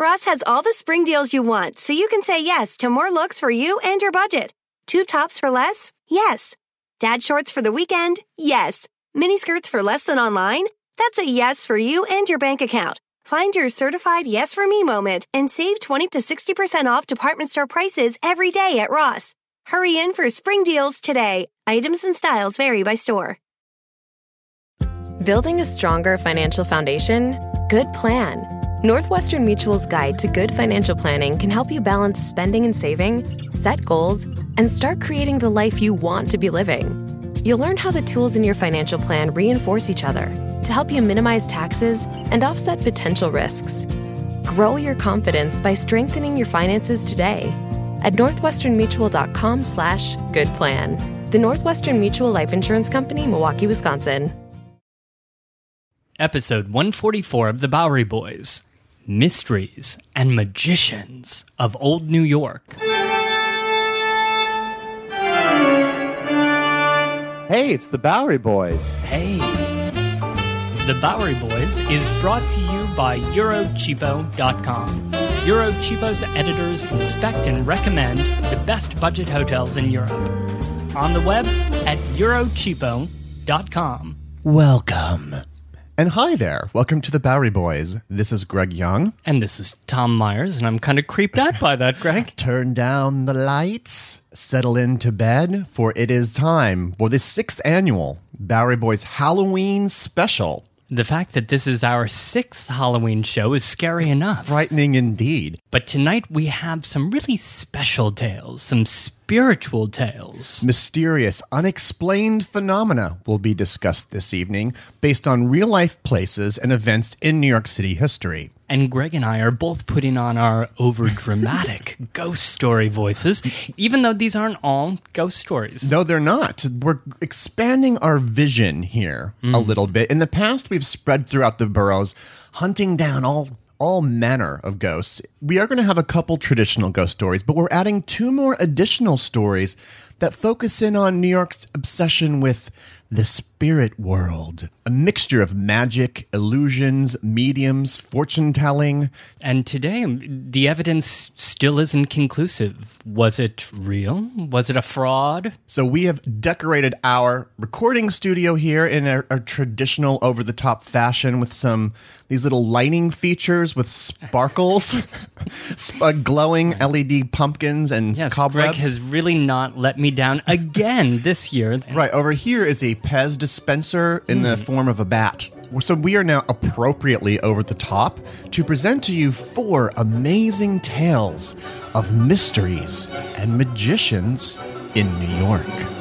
Ross has all the spring deals you want, so you can say yes to more looks for you and your budget. Tube tops for less? Yes. Dad shorts for the weekend? Yes. Mini skirts for less than online? That's a yes for you and your bank account. Find your certified yes for me moment and save 20 to 60% off department store prices every day at Ross. Hurry in for spring deals today. Items and styles vary by store. Building a stronger financial foundation? Good plan. Northwestern Mutual's guide to good financial planning can help you balance spending and saving, set goals, and start creating the life you want to be living. You'll learn how the tools in your financial plan reinforce each other to help you minimize taxes and offset potential risks. Grow your confidence by strengthening your finances today at northwesternmutual.com slash good plan. The Northwestern Mutual Life Insurance Company, Milwaukee, Wisconsin. Episode 144 of The Bowery Boys Mysteries and Magicians of Old New York. Hey, it's the Bowery Boys. Hey. The Bowery Boys is brought to you by Eurocheapo.com. Eurocheapo's editors inspect and recommend the best budget hotels in Europe. On the web at Eurocheapo.com. Welcome. And hi there. Welcome to the Bowery Boys. This is Greg Young. And this is Tom Myers, and I'm kind of creeped out by that, Greg. Turn down the lights, settle into bed, for it is time for the sixth annual Bowery Boys Halloween special. The fact that this is our sixth Halloween show is scary enough. Frightening indeed. But tonight we have some really special tales, some spiritual tales. Mysterious, unexplained phenomena will be discussed this evening based on real life places and events in New York City history. And Greg and I are both putting on our over dramatic ghost story voices, even though these aren't all ghost stories. No, they're not. We're expanding our vision here a mm. little bit. In the past, we've spread throughout the boroughs, hunting down all all manner of ghosts. We are going to have a couple traditional ghost stories, but we're adding two more additional stories that focus in on New York's obsession with the spirit world. A mixture of magic, illusions, mediums, fortune telling. And today, the evidence still isn't conclusive. Was it real? Was it a fraud? So we have decorated our recording studio here in a, a traditional over the top fashion with some these little lighting features with sparkles, sp- uh, glowing LED pumpkins and Yes, cobwebs. Greg has really not let me down again this year. Right, over here is a Pez dispenser in the hmm. form of a bat. So we are now appropriately over the top to present to you four amazing tales of mysteries and magicians in New York.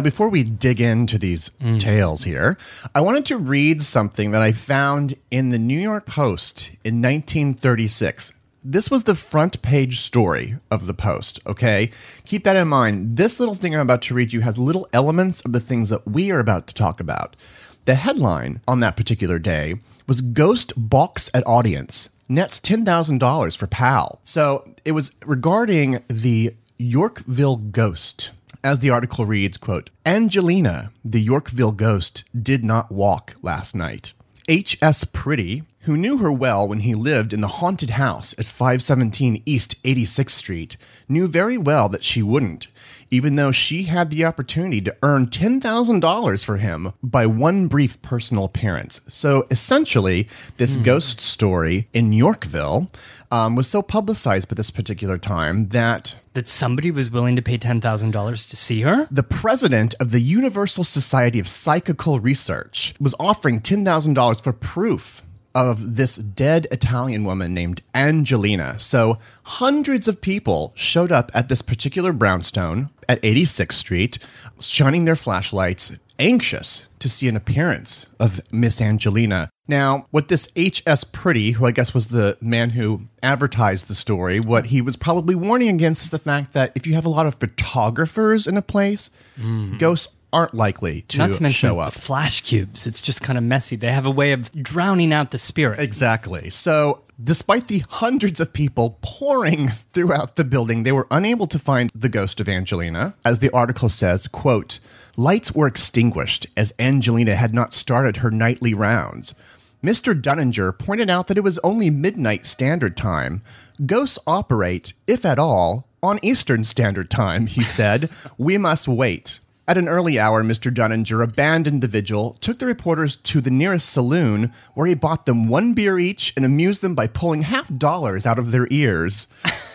Now, before we dig into these mm. tales here, I wanted to read something that I found in the New York Post in 1936. This was the front page story of the Post, okay? Keep that in mind. This little thing I'm about to read you has little elements of the things that we are about to talk about. The headline on that particular day was Ghost Balks at Audience, nets $10,000 for PAL. So it was regarding the Yorkville ghost. As the article reads, quote, Angelina, the Yorkville ghost, did not walk last night. H.S. Pretty, who knew her well when he lived in the haunted house at 517 East 86th Street, knew very well that she wouldn't, even though she had the opportunity to earn $10,000 for him by one brief personal appearance. So essentially, this hmm. ghost story in Yorkville um, was so publicized by this particular time that That somebody was willing to pay $10,000 to see her? the president of the Universal Society of Psychical Research was offering $10,000 for proof of this dead Italian woman named Angelina. So hundreds of people showed up at this particular brownstone at 86th Street, shining their flashlights, anxious to see an appearance of Miss Angelina. Now, what this H.S. Pretty, who I guess was the man who advertised the story, what he was probably warning against is the fact that if you have a lot of photographers in a place, mm. ghosts aren't likely to, Not to mention show up. the flash cubes. It's just kind of messy. They have a way of drowning out the spirit. Exactly. So, despite the hundreds of people pouring throughout the building, they were unable to find the ghost of Angelina. As the article says, quote, lights were extinguished as Angelina had not started her nightly rounds. Mr. Dunninger pointed out that it was only midnight standard time. Ghosts operate, if at all, on Eastern Standard Time, he said. we must wait. At an early hour, Mr. Dunninger abandoned the vigil, took the reporters to the nearest saloon, where he bought them one beer each and amused them by pulling half dollars out of their ears.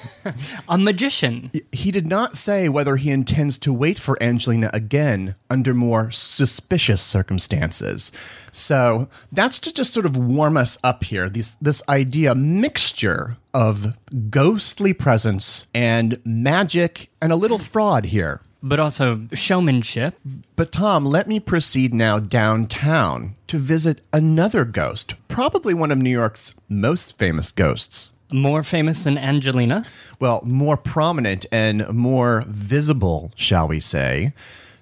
A magician. He did not say whether he intends to wait for Angelina again under more suspicious circumstances. So that's to just sort of warm us up here. This this idea mixture of ghostly presence and magic and a little fraud here. But also showmanship. But Tom, let me proceed now downtown to visit another ghost, probably one of New York's most famous ghosts. More famous than Angelina. well, more prominent and more visible, shall we say.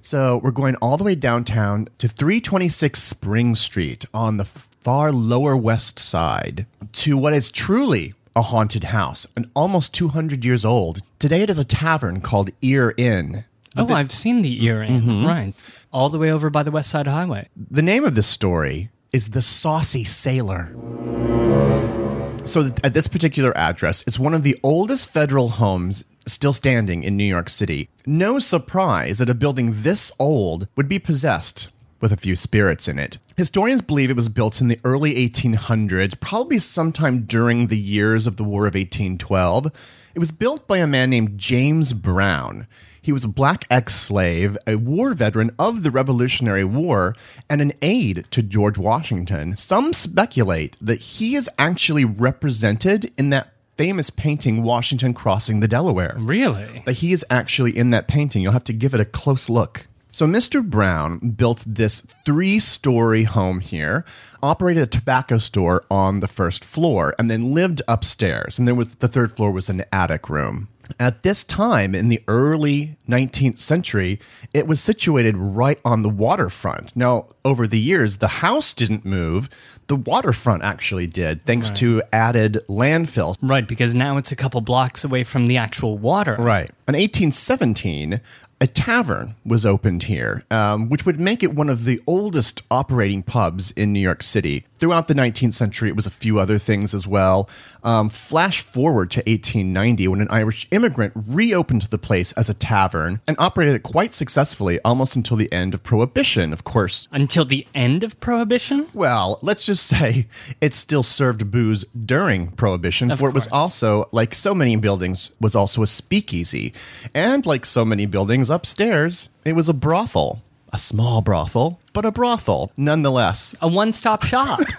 So we're going all the way downtown to 326 Spring Street on the far lower west side to what is truly a haunted house, and almost 200 years old. Today it is a tavern called Ear Inn. Oh, I've seen the earring. Mm-hmm. Right. All the way over by the West Side Highway. The name of this story is The Saucy Sailor. So, at this particular address, it's one of the oldest federal homes still standing in New York City. No surprise that a building this old would be possessed with a few spirits in it. Historians believe it was built in the early 1800s, probably sometime during the years of the War of 1812. It was built by a man named James Brown. He was a black ex slave, a war veteran of the Revolutionary War, and an aide to George Washington. Some speculate that he is actually represented in that famous painting, Washington Crossing the Delaware. Really? That he is actually in that painting. You'll have to give it a close look. So, Mr. Brown built this three story home here, operated a tobacco store on the first floor, and then lived upstairs. And there was the third floor was an attic room. At this time in the early 19th century, it was situated right on the waterfront. Now, over the years, the house didn't move. The waterfront actually did, thanks to added landfill. Right, because now it's a couple blocks away from the actual water. Right. In 1817, a tavern was opened here, um, which would make it one of the oldest operating pubs in New York City. Throughout the 19th century, it was a few other things as well. Um, flash forward to 1890, when an Irish immigrant reopened the place as a tavern and operated it quite successfully almost until the end of Prohibition, of course. Until the end of Prohibition? Well, let's just say it still served booze during Prohibition, Of for it was also, like so many buildings, was also a speakeasy. And like so many buildings upstairs, it was a brothel. A small brothel, but a brothel nonetheless. A one stop shop.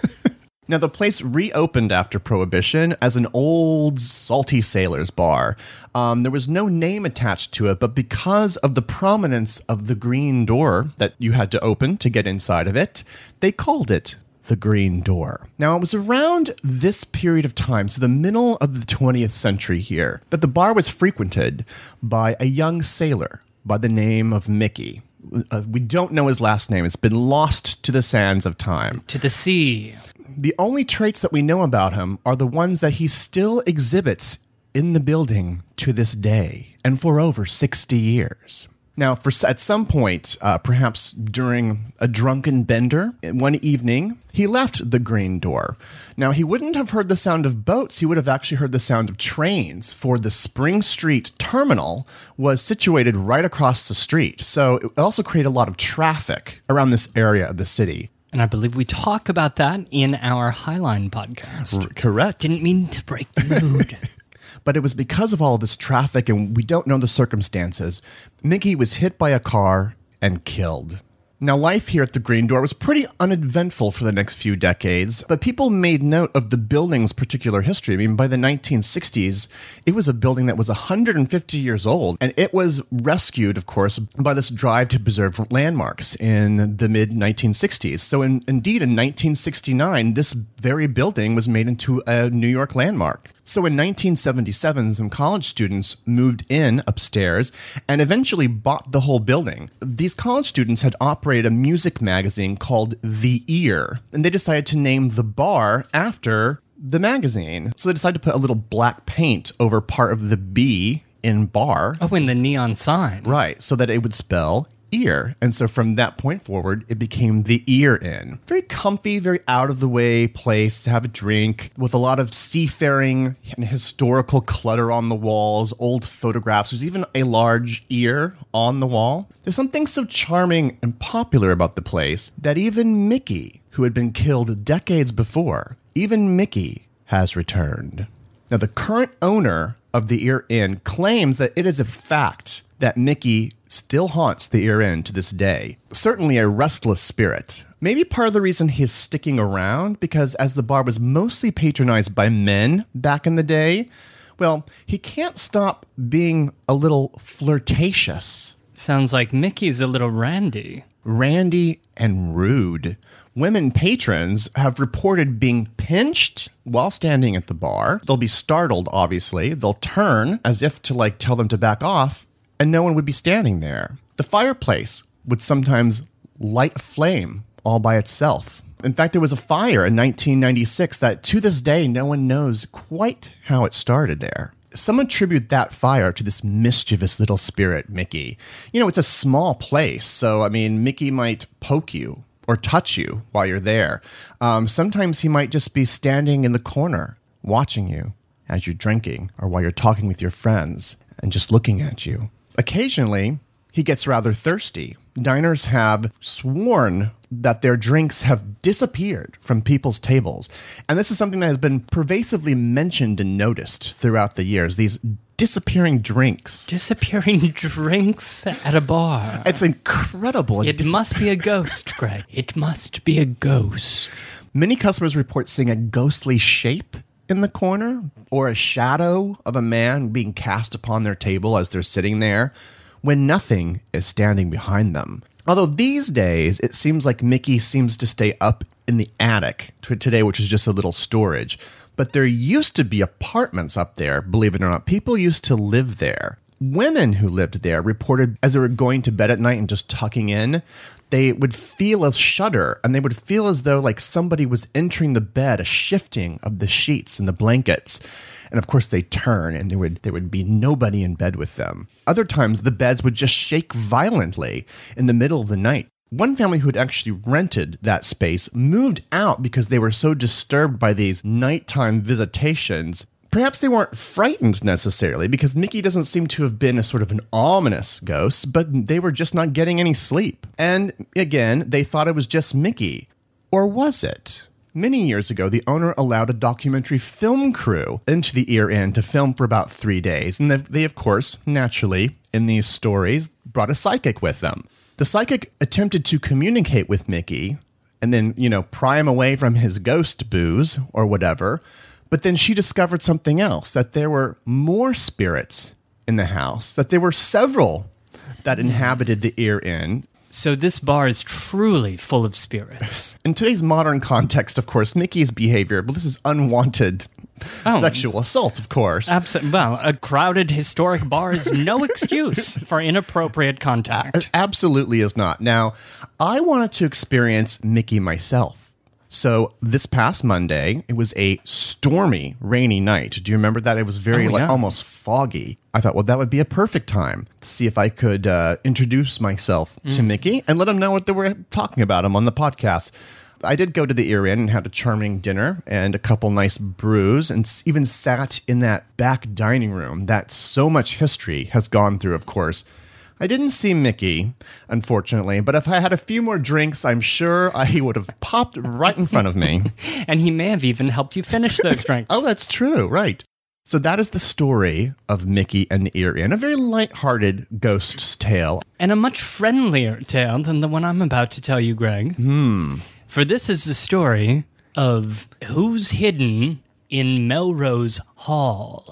Now, the place reopened after Prohibition as an old salty sailor's bar. Um, there was no name attached to it, but because of the prominence of the green door that you had to open to get inside of it, they called it the Green Door. Now, it was around this period of time, so the middle of the 20th century here, that the bar was frequented by a young sailor by the name of Mickey. Uh, we don't know his last name. It's been lost to the sands of time. to the sea. The only traits that we know about him are the ones that he still exhibits in the building to this day and for over 60 years. Now, for at some point, uh, perhaps during a drunken bender, one evening, he left the green door. Now, he wouldn't have heard the sound of boats, he would have actually heard the sound of trains, for the Spring Street terminal was situated right across the street. So it also created a lot of traffic around this area of the city. And I believe we talk about that in our Highline podcast. Correct. Didn't mean to break the mood. but it was because of all of this traffic and we don't know the circumstances. Mickey was hit by a car and killed. Now, life here at the Green Door was pretty uneventful for the next few decades, but people made note of the building's particular history. I mean, by the 1960s, it was a building that was 150 years old, and it was rescued, of course, by this drive to preserve landmarks in the mid 1960s. So, in, indeed, in 1969, this very building was made into a New York landmark. So in 1977, some college students moved in upstairs and eventually bought the whole building. These college students had operated a music magazine called The Ear, and they decided to name the bar after the magazine. So they decided to put a little black paint over part of the B in bar. Oh, in the neon sign. Right, so that it would spell ear. And so from that point forward, it became the ear inn. Very comfy, very out of the way place to have a drink with a lot of seafaring and historical clutter on the walls, old photographs. There's even a large ear on the wall. There's something so charming and popular about the place that even Mickey, who had been killed decades before, even Mickey has returned. Now, the current owner of the Ear Inn claims that it is a fact that Mickey still haunts the Ear Inn to this day. Certainly a restless spirit. Maybe part of the reason he's sticking around because as the bar was mostly patronized by men back in the day, well, he can't stop being a little flirtatious. Sounds like Mickey's a little randy. Randy and rude. Women patrons have reported being pinched while standing at the bar. They'll be startled, obviously. They'll turn as if to like tell them to back off, and no one would be standing there. The fireplace would sometimes light a flame all by itself. In fact, there was a fire in 1996 that to this day no one knows quite how it started there. Some attribute that fire to this mischievous little spirit, Mickey. You know, it's a small place, so I mean, Mickey might poke you or touch you while you're there. Um, sometimes he might just be standing in the corner watching you as you're drinking or while you're talking with your friends and just looking at you. Occasionally, he gets rather thirsty. Diners have sworn that their drinks have disappeared from people's tables. And this is something that has been pervasively mentioned and noticed throughout the years. These disappearing drinks. Disappearing drinks at a bar. It's incredible. It Dis- must be a ghost, Greg. It must be a ghost. Many customers report seeing a ghostly shape in the corner or a shadow of a man being cast upon their table as they're sitting there when nothing is standing behind them. Although these days it seems like Mickey seems to stay up in the attic to today, which is just a little storage. But there used to be apartments up there, believe it or not. People used to live there. Women who lived there reported as they were going to bed at night and just tucking in, they would feel a shudder and they would feel as though like somebody was entering the bed, a shifting of the sheets and the blankets. And of course they turn and there would there would be nobody in bed with them. Other times the beds would just shake violently in the middle of the night. One family who had actually rented that space moved out because they were so disturbed by these nighttime visitations. Perhaps they weren't frightened necessarily because Mickey doesn't seem to have been a sort of an ominous ghost, but they were just not getting any sleep. And again, they thought it was just Mickey. Or was it? Many years ago, the owner allowed a documentary film crew into the Ear Inn to film for about three days. And they, they, of course, naturally, in these stories, brought a psychic with them. The psychic attempted to communicate with Mickey and then, you know, pry him away from his ghost booze or whatever. But then she discovered something else that there were more spirits in the house, that there were several that inhabited the Ear Inn. So this bar is truly full of spirits. In today's modern context, of course, Mickey's behavior, but this is unwanted Oh. sexual assault, of course. Absolutely. Well, a crowded historic bar is no excuse for inappropriate contact. Absolutely is not. Now, I wanted to experience Mickey myself. So this past Monday, it was a stormy, rainy night. Do you remember that? It was very Oh, like yeah. almost foggy. I thought, well, that would be a perfect time to see if I could uh, introduce myself to Mm. Mickey and let him know what they were talking about him on the podcast. I did go to the Ear Inn and had a charming dinner and a couple nice brews, and even sat in that back dining room that so much history has gone through. Of course, I didn't see Mickey, unfortunately, but if I had a few more drinks, I'm sure I, he would have popped right in front of me. And he may have even helped you finish those drinks. oh, that's true, right? So that is the story of Mickey and Erie, and a very light-hearted ghost's tale. And a much friendlier tale than the one I'm about to tell you, Greg. Hmm. For this is the story of who's hidden in Melrose Hall.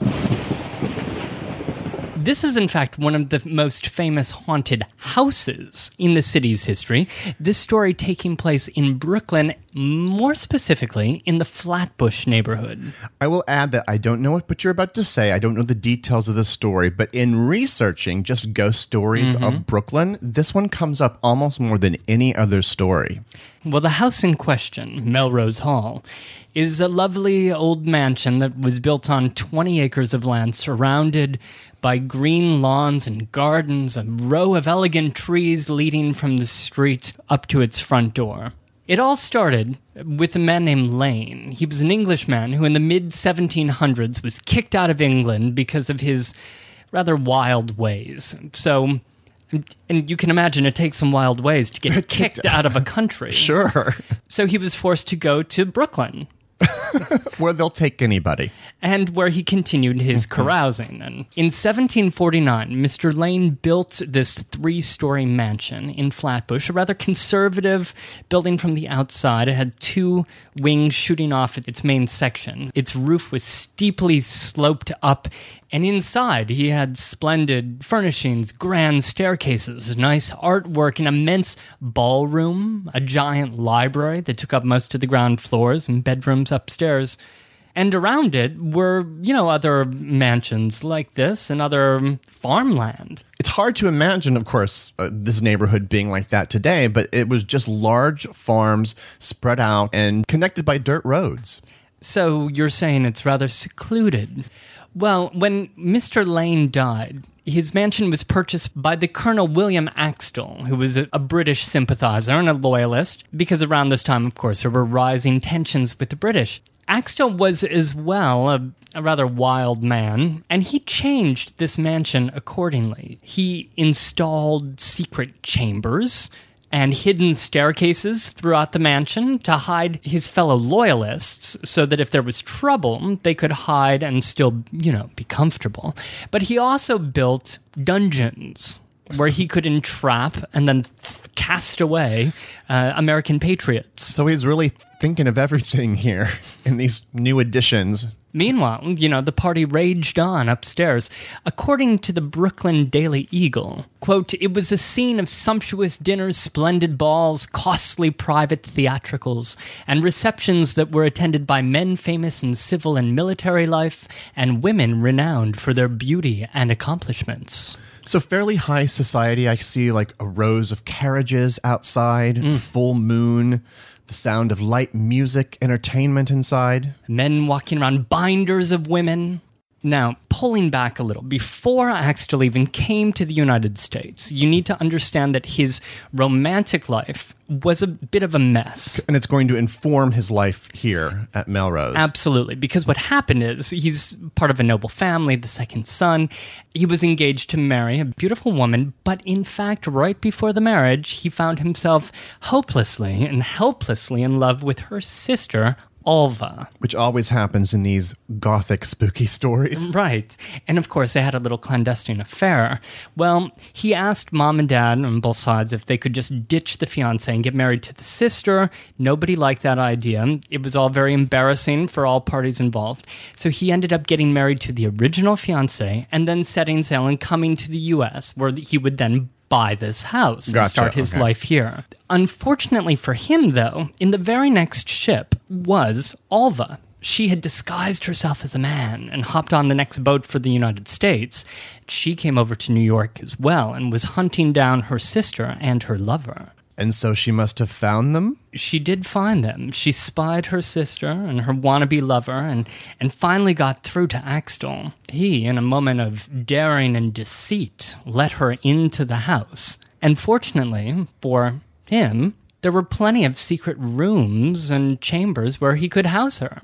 This is, in fact, one of the most famous haunted houses in the city's history. This story taking place in Brooklyn, more specifically in the Flatbush neighborhood. I will add that I don't know what you're about to say. I don't know the details of the story, but in researching just ghost stories of mm-hmm. Brooklyn, this one comes up almost more than any other story. Well, the house in question, Melrose Hall, is a lovely old mansion that was built on 20 acres of land surrounded by green lawns and gardens, a row of elegant trees leading from the street up to its front door. It all started with a man named Lane. He was an Englishman who, in the mid 1700s, was kicked out of England because of his rather wild ways. So, and you can imagine it takes some wild ways to get kicked out of a country. Sure. So he was forced to go to Brooklyn, Where they'll take anybody. and where he continued his carousing. And in 1749, Mr. Lane built this three story mansion in Flatbush, a rather conservative building from the outside. It had two wings shooting off at its main section. Its roof was steeply sloped up, and inside he had splendid furnishings, grand staircases, nice artwork, an immense ballroom, a giant library that took up most of the ground floors, and bedrooms upstairs. And around it were, you know, other mansions like this and other farmland. It's hard to imagine, of course, uh, this neighborhood being like that today, but it was just large farms spread out and connected by dirt roads. So you're saying it's rather secluded. Well, when Mr. Lane died, his mansion was purchased by the Colonel William Axtell, who was a, British sympathizer and a loyalist, because around this time, of course, there were rising tensions with the British. Axtell was as well a, a rather wild man, and he changed this mansion accordingly. He installed secret chambers and hidden staircases throughout the mansion to hide his fellow loyalists so that if there was trouble, they could hide and still, you know, be comfortable. But he also built dungeons where he could entrap and then th- cast away uh, American patriots. So he's really thinking of everything here in these new additions. Meanwhile, you know, the party raged on upstairs. According to the Brooklyn Daily Eagle, quote, it was a scene of sumptuous dinners, splendid balls, costly private theatricals, and receptions that were attended by men famous in civil and military life, and women renowned for their beauty and accomplishments. So fairly high society. I see like a rows of carriages outside, mm. full moon, the sound of light music, entertainment inside. men walking around, binders of women. Now, pulling back a little, before Axtell even came to the United States, you need to understand that his romantic life was a bit of a mess. And it's going to inform his life here at Melrose. Absolutely, because what happened is he's part of a noble family, the second son. He was engaged to marry a beautiful woman, but in fact, right before the marriage, he found himself hopelessly and helplessly in love with her sister, Alva. Uh, which always happens in these gothic spooky stories. Right. And of course, they had a little clandestine affair. Well, he asked mom and dad on both sides if they could just ditch the fiance and get married to the sister. Nobody liked that idea. It was all very embarrassing for all parties involved. So he ended up getting married to the original fiance and then setting sail and coming to the US, where he would then buy this house and start his okay. life here. Unfortunately for him, though, in the very next ship was Alva. She had disguised herself as a man and hopped on the next boat for the United States. She came over to New York as well and was hunting down her sister and her lover. And so she must have found them. She did find them. She spied her sister and her wannabe lover and, and finally got through to Axtell. He, in a moment of daring and deceit, let her into the house. And fortunately for him, there were plenty of secret rooms and chambers where he could house her.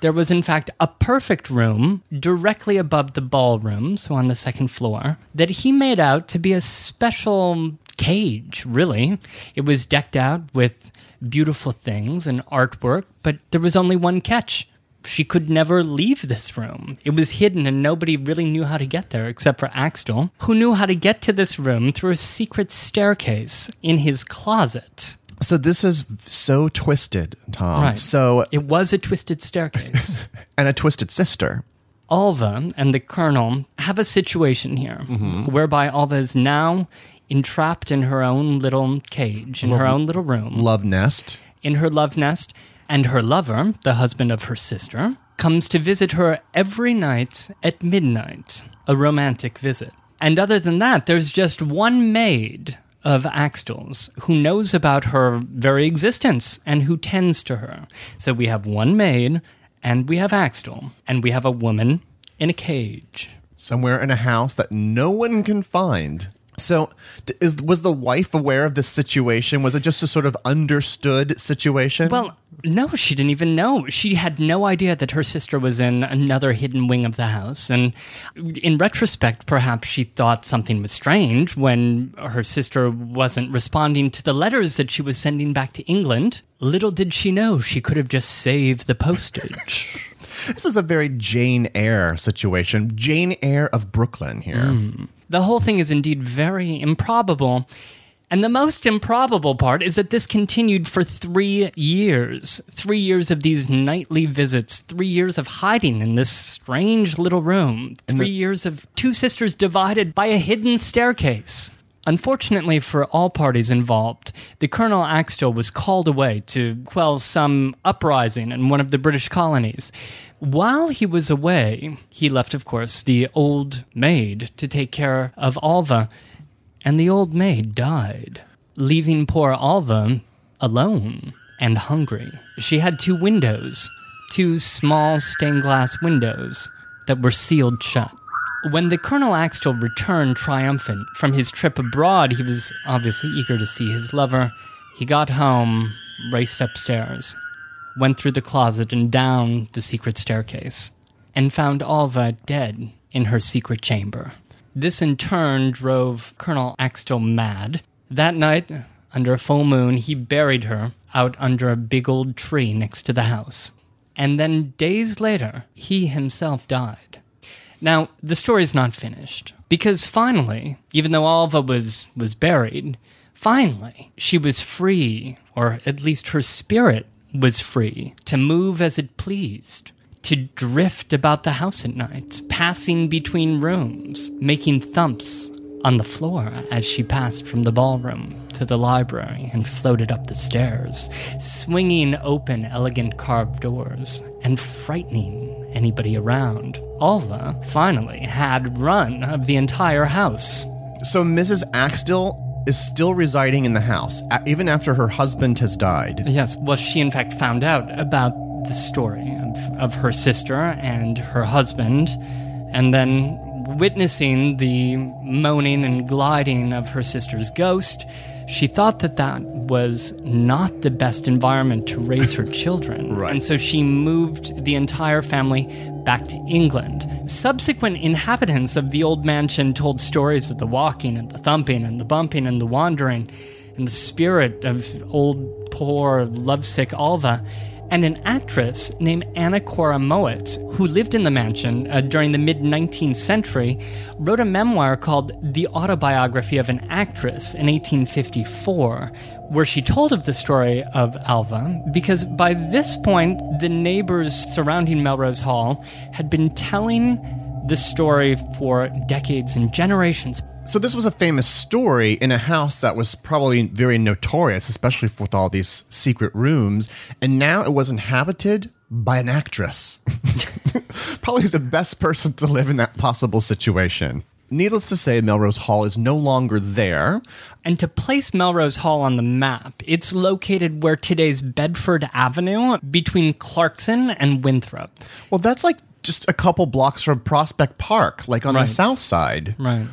There was, in fact, a perfect room directly above the ballroom, so on the second floor, that he made out to be a special cage, really. It was decked out with beautiful things and artwork, but there was only one catch. she could never leave this room. It was hidden and nobody really knew how to get there except for Axtell, who knew how to get to this room through a secret staircase in his closet. So this is so twisted, Tom. Right. So It was a twisted staircase. and a twisted sister. Alva and the Colonel have a situation here mm-hmm. whereby Alva is now entrapped in her own little cage, in her own little room. Love nest. in her love nest, and her lover, the husband of her sister, comes to visit her every night at midnight, a romantic visit. And other than that, there's just one maid of Axtell's who knows about her very existence and who tends to her. So we have one maid, and we have Axtel, and we have a woman in a cage. somewhere in a house that no one can find. So, is was the wife aware of this situation? Was it just a sort of understood situation? Well, no, she didn't even know. She had no idea that her sister was in another hidden wing of the house. And in retrospect, perhaps she thought something was strange when her sister wasn't responding to the letters that she was sending back to England. Little did she know she could have just saved the postage. this is a very Jane Eyre situation. Jane Eyre of Brooklyn here. Hmm. The whole thing is indeed very improbable. And the most improbable part is that this continued for three years. Three years of these nightly visits, three years of hiding in this strange little room, three years of two sisters divided by a hidden staircase. Unfortunately for all parties involved, the Colonel Axtell was called away to quell some uprising in one of the British colonies. While he was away, he left, of course, the old maid to take care of Alva, and the old maid died, leaving poor Alva alone and hungry. She had two windows, two small stained glass windows that were sealed shut. When the Colonel Axtell returned triumphant from his trip abroad, he was obviously eager to see his lover. He got home, raced upstairs, went through the closet and down the secret staircase, and found Alva dead in her secret chamber. This in turn drove Colonel Axtell mad. That night, under a full moon, he buried her out under a big old tree next to the house. And then days later, he himself died. Now, the story's not finished because finally, even though Alva was was buried, finally she was free, or at least her spirit was free to move as it pleased, to drift about the house at night, passing between rooms, making thumps on the floor as she passed from the ballroom to the library and floated up the stairs, swinging open elegant carved doors and frightening anybody around. Alva finally had run of the entire house. So Mrs. Axtell is still residing in the house even after her husband has died. Yes, well, she in fact found out about the story of, of her sister and her husband, and then witnessing the moaning and gliding of her sister's ghost, she thought that that was not the best environment to raise her children. Right. And so she moved the entire family back to England. Subsequent inhabitants of the old mansion told stories of the walking and the thumping and the bumping and the wandering and the spirit of old, poor, lovesick Alva and an actress named Anna Cora Mowatt, who lived in the mansion uh, during the mid 19th century, wrote a memoir called The Autobiography of an Actress in 1854, where she told of the story of Alva, because by this point, the neighbors surrounding Melrose Hall had been telling the story for decades and generations. So this was a famous story in a house that was probably very notorious, especially with all these secret rooms, and now it was inhabited by an actress. probably the best person to live in that possible situation. Needless to say, Melrose Hall is no longer there. And to place Melrose Hall on the map, it's located where today's Bedford Avenue between Clarkson and Winthrop. Well, that's like just a couple blocks from Prospect Park, like on Right. the south side. Right.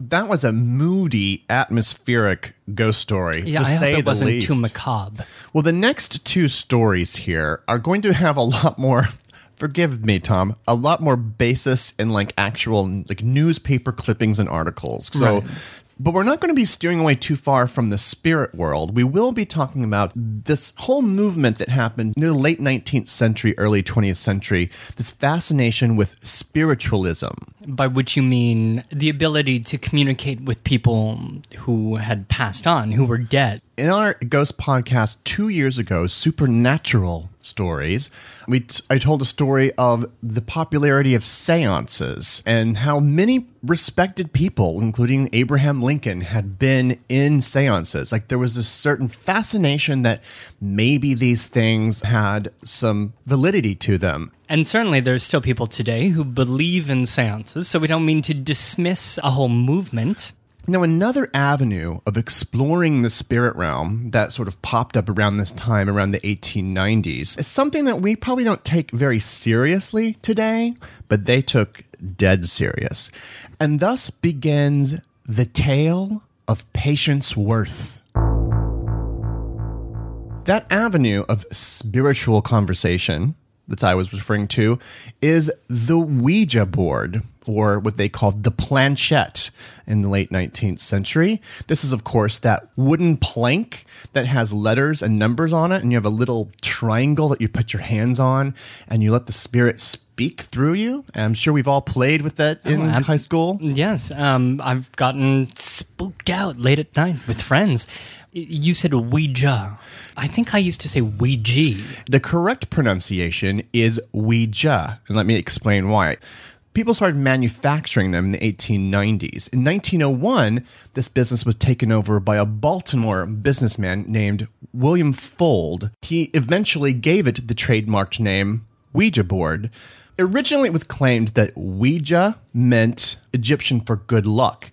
That was a moody, atmospheric ghost story, Yeah, to I say hope it wasn't least. too macabre. Well, the next two stories here are going to have a lot more. Forgive me, Tom. A lot more basis in like actual like newspaper clippings and articles. So, Right. But we're not going to be steering away too far from the spirit world. We will be talking about this whole movement that happened near the late 19th century, early 20th century, this fascination with spiritualism. By which you mean the ability to communicate with people who had passed on, who were dead. In our Ghost podcast two years ago, Supernatural Stories, we t- I told a story of the popularity of seances and how many respected people, including Abraham Lincoln, had been in seances. Like there was a certain fascination that maybe these things had some validity to them. And certainly there's still people today who believe in seances, so we don't mean to dismiss a whole movement. Now, another avenue of exploring the spirit realm that sort of popped up around this time, around the 1890s, is something that we probably don't take very seriously today, but they took dead serious. And thus begins the tale of Patience Worth. That avenue of spiritual conversation that I was referring to is the Ouija board, or what they called the planchette in the late 19th century. This is, of course, that wooden plank that has letters and numbers on it, and you have a little triangle that you put your hands on, and you let the spirit speak through you. I'm sure we've all played with that in I'm- high school. Yes, um, I've gotten spooked out late at night with friends. You said Ouija. I think I used to say Ouija. The correct pronunciation is Ouija, and let me explain why. People started manufacturing them in the 1890s. In 1901, this business was taken over by a Baltimore businessman named William Fuld. He eventually gave it the trademarked name Ouija board. Originally, it was claimed that Ouija meant Egyptian for good luck.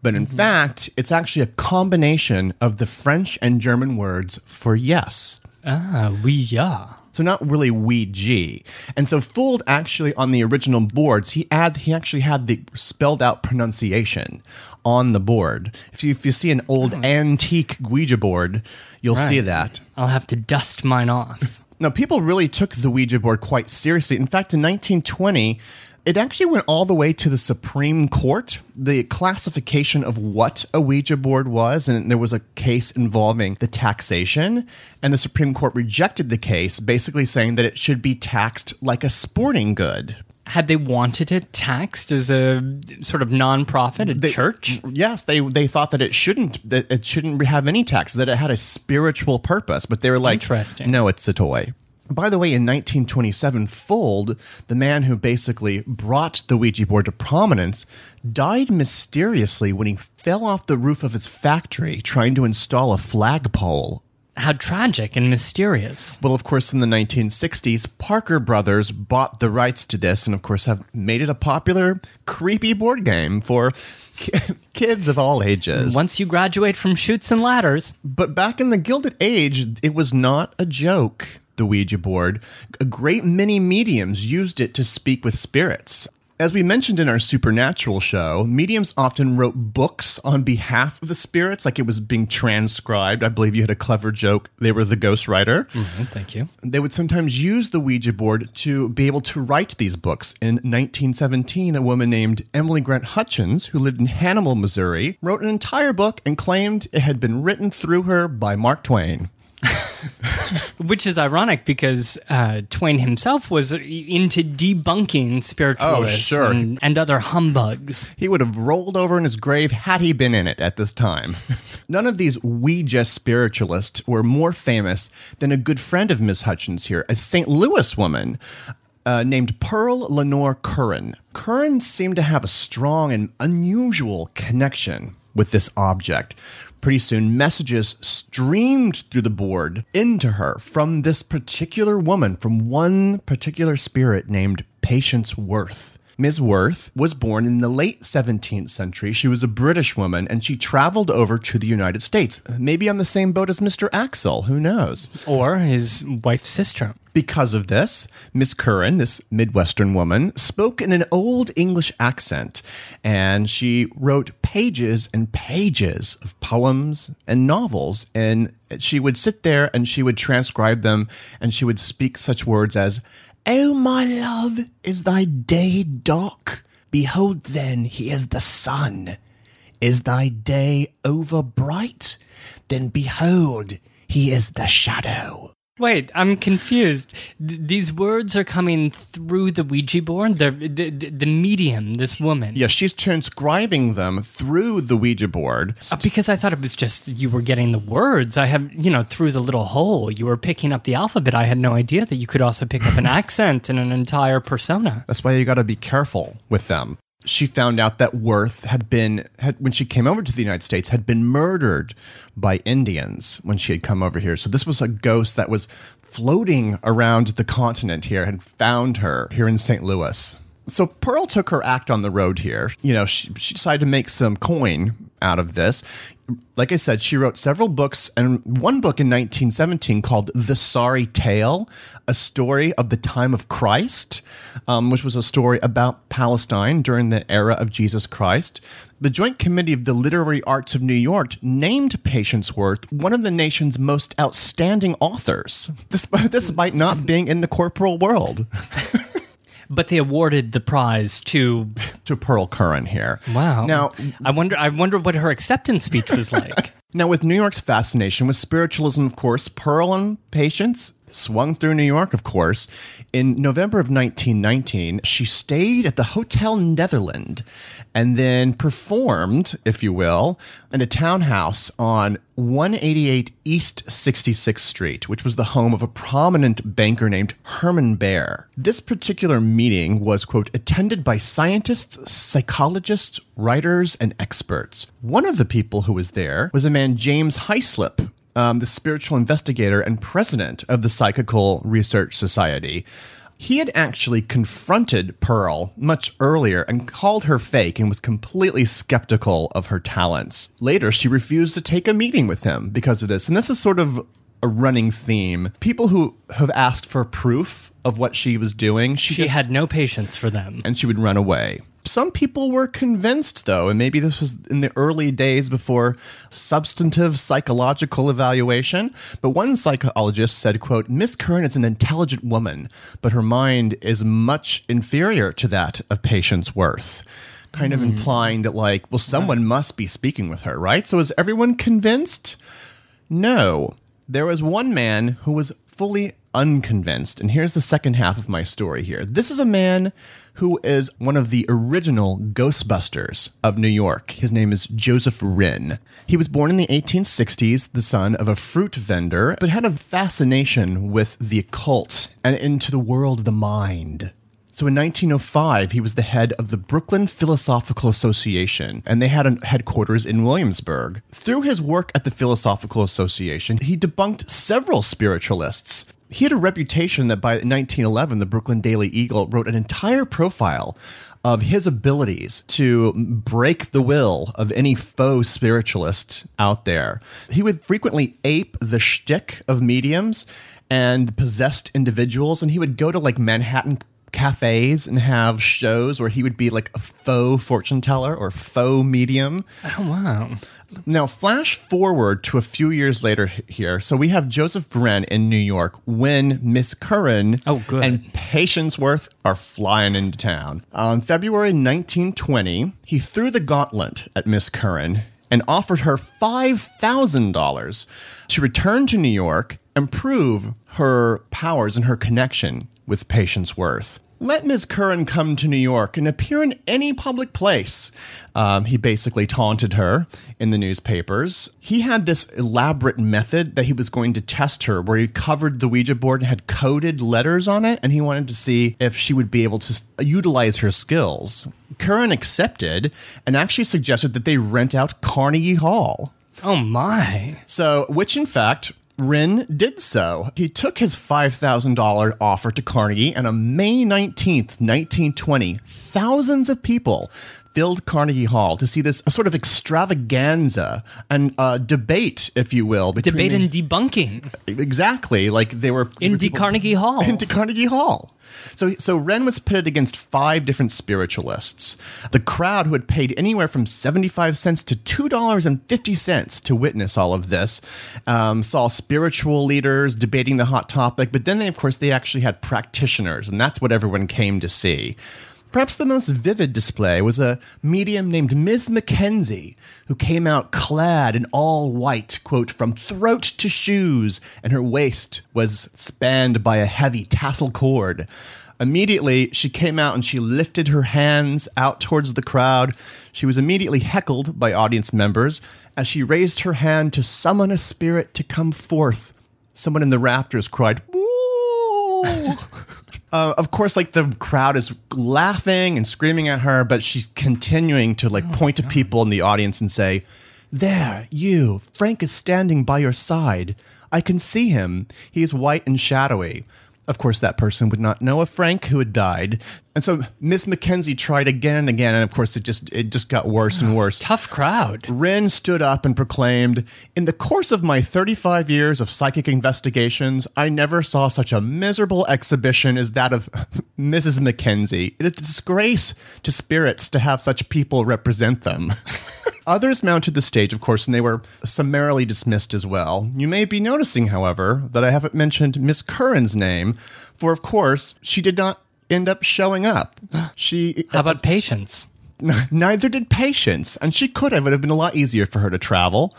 But in fact, it's actually a combination of the French and German words for yes. Ah, Ouija. So not really Ouija. And so Fuld actually on the original boards, he add he actually had the spelled out pronunciation on the board. If you if you see an old hmm. antique Ouija board, you'll see that. I'll have to dust mine off. Now, people really took the Ouija board quite seriously. In fact, in 1920, it actually went all the way to the Supreme Court, the classification of what a Ouija board was. And there was a case involving the taxation. And the Supreme Court rejected the case, basically saying that it should be taxed like a sporting good. Had they wanted it taxed as a sort of nonprofit, a They- church? Yes, they they thought that it shouldn't that it shouldn't have any tax, that it had a spiritual purpose, but they were like. No, it's a toy. By the way, in 1927, Fuld, the man who basically brought the Ouija board to prominence, died mysteriously when he fell off the roof of his factory trying to install a flagpole. How tragic and mysterious. Well, of course, in the 1960s, Parker Brothers bought the rights to this and, of course, have made it a popular, creepy board game for kids of all ages. Once you graduate from Chutes and Ladders, But back in the Gilded Age, it was not a joke, the Ouija board. A great many mediums used it to speak with spirits. As we mentioned in our supernatural show, mediums often wrote books on behalf of the spirits, like it was being transcribed. I believe you had a clever joke. They were the ghostwriter. Oh, mm-hmm, thank you. They would sometimes use the Ouija board to be able to write these books. In 1917, a woman named Emily Grant Hutchings, who lived in Hannibal, Missouri, wrote an entire book and claimed it had been written through her by Mark Twain. Which is ironic because uh, Twain himself was into debunking spiritualists Oh, sure. and, and other humbugs. He would have rolled over in his grave had he been in it at this time. None of these Ouija spiritualists were more famous than a good friend of Miss Hutchings here, a St. Louis woman uh, named Pearl Lenore Curran. Curran seemed to have a strong and unusual connection with this object. Pretty soon, messages streamed through the board into her from this particular woman, from one particular spirit named Patience Worth. Ms. Worth was born in the late 17th century. She was a British woman and she traveled over to the United States, maybe on the same boat as Mr. Axtell, who knows? Or his wife's sister. Because of this, Miss Curran, this Midwestern woman, spoke in an old English accent, and she wrote pages and pages of poems and novels. And she would sit there and she would transcribe them, and she would speak such words as, Oh, my love, is thy day dark? Behold, then, he is the sun. Is thy day over bright? Then behold, he is the shadow. Wait, I'm confused. Th- these words are coming through the Ouija board. The, the the medium, this woman. Yeah, she's transcribing them through the Ouija board. Uh, because I thought it was just you were getting the words. I have, you know, through the little hole, you were picking up the alphabet. I had no idea that you could also pick up an accent and an entire persona. That's why you got to be careful with them. She found out that Worth had been had when she came over to the United States had been murdered by Indians when she had come over here. So this was a ghost that was floating around the continent here and found her here in St. Louis. So Pearl took her act on the road here. You know, she, she decided to make some coin out of this. Like I said, she wrote several books and one book in 1917 called The Sorry Tale, a story of the time of Christ, um, which was a story about Palestine during the era of Jesus Christ. The Joint Committee of the Literary Arts of New York named Patience Worth one of the nation's most outstanding authors, despite, despite not being in the corporal world. But they awarded the prize to to Pearl Curran here. Wow. Now, I wonder I wonder what her acceptance speech was like. now with New York's fascination with spiritualism, of course, Pearl and Patience swung through New York, of course. In November of 1919, she stayed at the Hotel Netherland and then performed, if you will, in a townhouse on 188 East 66th Street, which was the home of a prominent banker named Herman Baer. This particular meeting was, quote, attended by scientists, psychologists, writers, and experts. One of the people who was there was a man, James Hyslop, um, the spiritual investigator and president of the Psychical Research Society. He had actually confronted Pearl much earlier and called her fake and was completely skeptical of her talents. Later, she refused to take a meeting with him because of this. And this is sort of a running theme. People who have asked for proof of what she was doing, she, She just- had no patience for them. and she would run away. Some people were convinced, though, and maybe this was in the early days before substantive psychological evaluation. But one psychologist said, quote, Miss Curran is an intelligent woman, but her mind is much inferior to that of Patience Worth. Kind of hmm. implying that, like, well, someone must be speaking with her, right? So is everyone convinced? No. There was one man who was fully unconvinced. And here's the second half of my story here. This is a man who is one of the original Ghostbusters of New York. His name is Joseph Rinn. He was born in the 1860s, the son of a fruit vendor, but had a fascination with the occult and into the world of the mind. So in 1905, he was the head of the Brooklyn Philosophical Association, and they had a headquarters in Williamsburg. Through his work at the Philosophical Association, he debunked several spiritualists. He had a reputation that by 1911, the Brooklyn Daily Eagle wrote an entire profile of his abilities to break the will of any faux spiritualist out there. He would frequently ape the shtick of mediums and possessed individuals, and he would go to like Manhattan cafes and have shows where he would be like a faux fortune teller or faux medium. Oh wow. Now, flash forward to a few years later here. So we have Joseph Rinn in New York when Miss Curran Oh, good. and Patience Worth are flying into town. On February 1920, he threw the gauntlet at Miss Curran and offered her $5,000 to return to New York and prove her powers and her connection with Patience Worth. Let Ms. Curran come to New York and appear in any public place. Um, he basically taunted her in the newspapers. He had this elaborate method that he was going to test her, where he covered the Ouija board and had coded letters on it, and he wanted to see if she would be able to utilize her skills. Curran accepted and actually suggested that they rent out Carnegie Hall. Oh my. So, which in fact, Rinn did so. He took his $5,000 offer to Carnegie, and on May 19th, 1920, thousands of people filled Carnegie Hall to see this sort of extravaganza and uh, debate, if you will. between Debate and debunking exactly like they were in the Carnegie Hall. into Carnegie Hall. So, so Rinn was pitted against five different spiritualists. The crowd, who had paid anywhere from 75 cents to $2.50 to witness all of this, um, saw spiritual leaders debating the hot topic, but then they, of course, they actually had practitioners, and that's what everyone came to see. Perhaps the most vivid display was a medium named Miss Mackenzie, who came out clad in all white, quote, from throat to shoes, and her waist was spanned by a heavy tassel cord. Immediately, she came out and she lifted her hands out towards the crowd. She was immediately heckled by audience members as she raised her hand to summon a spirit to come forth. Someone in the rafters cried, Woo! Uh, of course, like the crowd is laughing and screaming at her, but she's continuing to like point to people in the audience and say, There, you, Frank is standing by your side. I can see him. He is white and shadowy. Of course, that person would not know a Frank who had died. And so Miss Mackenzie tried again and again, and of course it just it just got worse and oh, worse. Tough crowd. Rinn stood up and proclaimed, In the course of my 35 years of psychic investigations, I never saw such a miserable exhibition as that of Mrs. Mackenzie. It is a disgrace to spirits to have such people represent them. Others mounted the stage, of course, and they were summarily dismissed as well. You may be noticing, however, that I haven't mentioned Miss Curran's name, for of course, she did not end up showing up. She How about patience? Neither did Patience, and she could have. It would have been a lot easier for her to travel.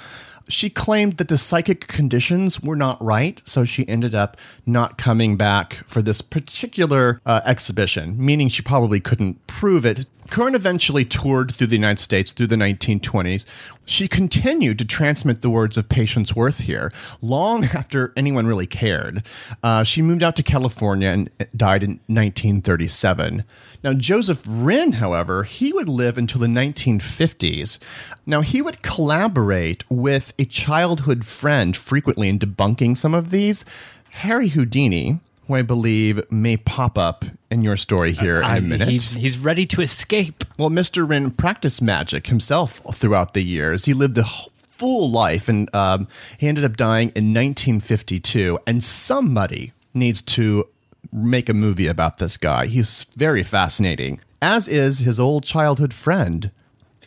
She claimed that the psychic conditions were not right, so she ended up not coming back for this particular uh, exhibition, meaning she probably couldn't prove it. Curran eventually toured through the United States through the 1920s. She continued to transmit the words of Patience Worth here long after anyone really cared. Uh, she moved out to California and died in 1937. Now, Joseph Rinn, however, he would live until the 1950s. Now, he would collaborate with a childhood friend frequently in debunking some of these. Harry Houdini, who I believe may pop up in your story here in I- a minute. He's, he's ready to escape. Well, Mr. Rinn practiced magic himself throughout the years. He lived a full life and um, he ended up dying in 1952. And somebody needs to make a movie about this guy. He's very fascinating, as is his old childhood friend.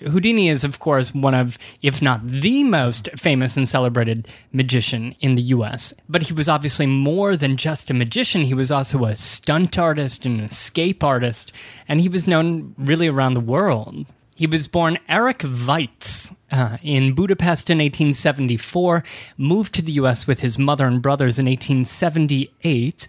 Houdini is, of course, one of, if not the most famous and celebrated magician in the US. But he was obviously more than just a magician. He was also a stunt artist and an escape artist, and he was known really around the world. He was born Eric Weitz uh, in Budapest in 1874, moved to the US with his mother and brothers in 1878.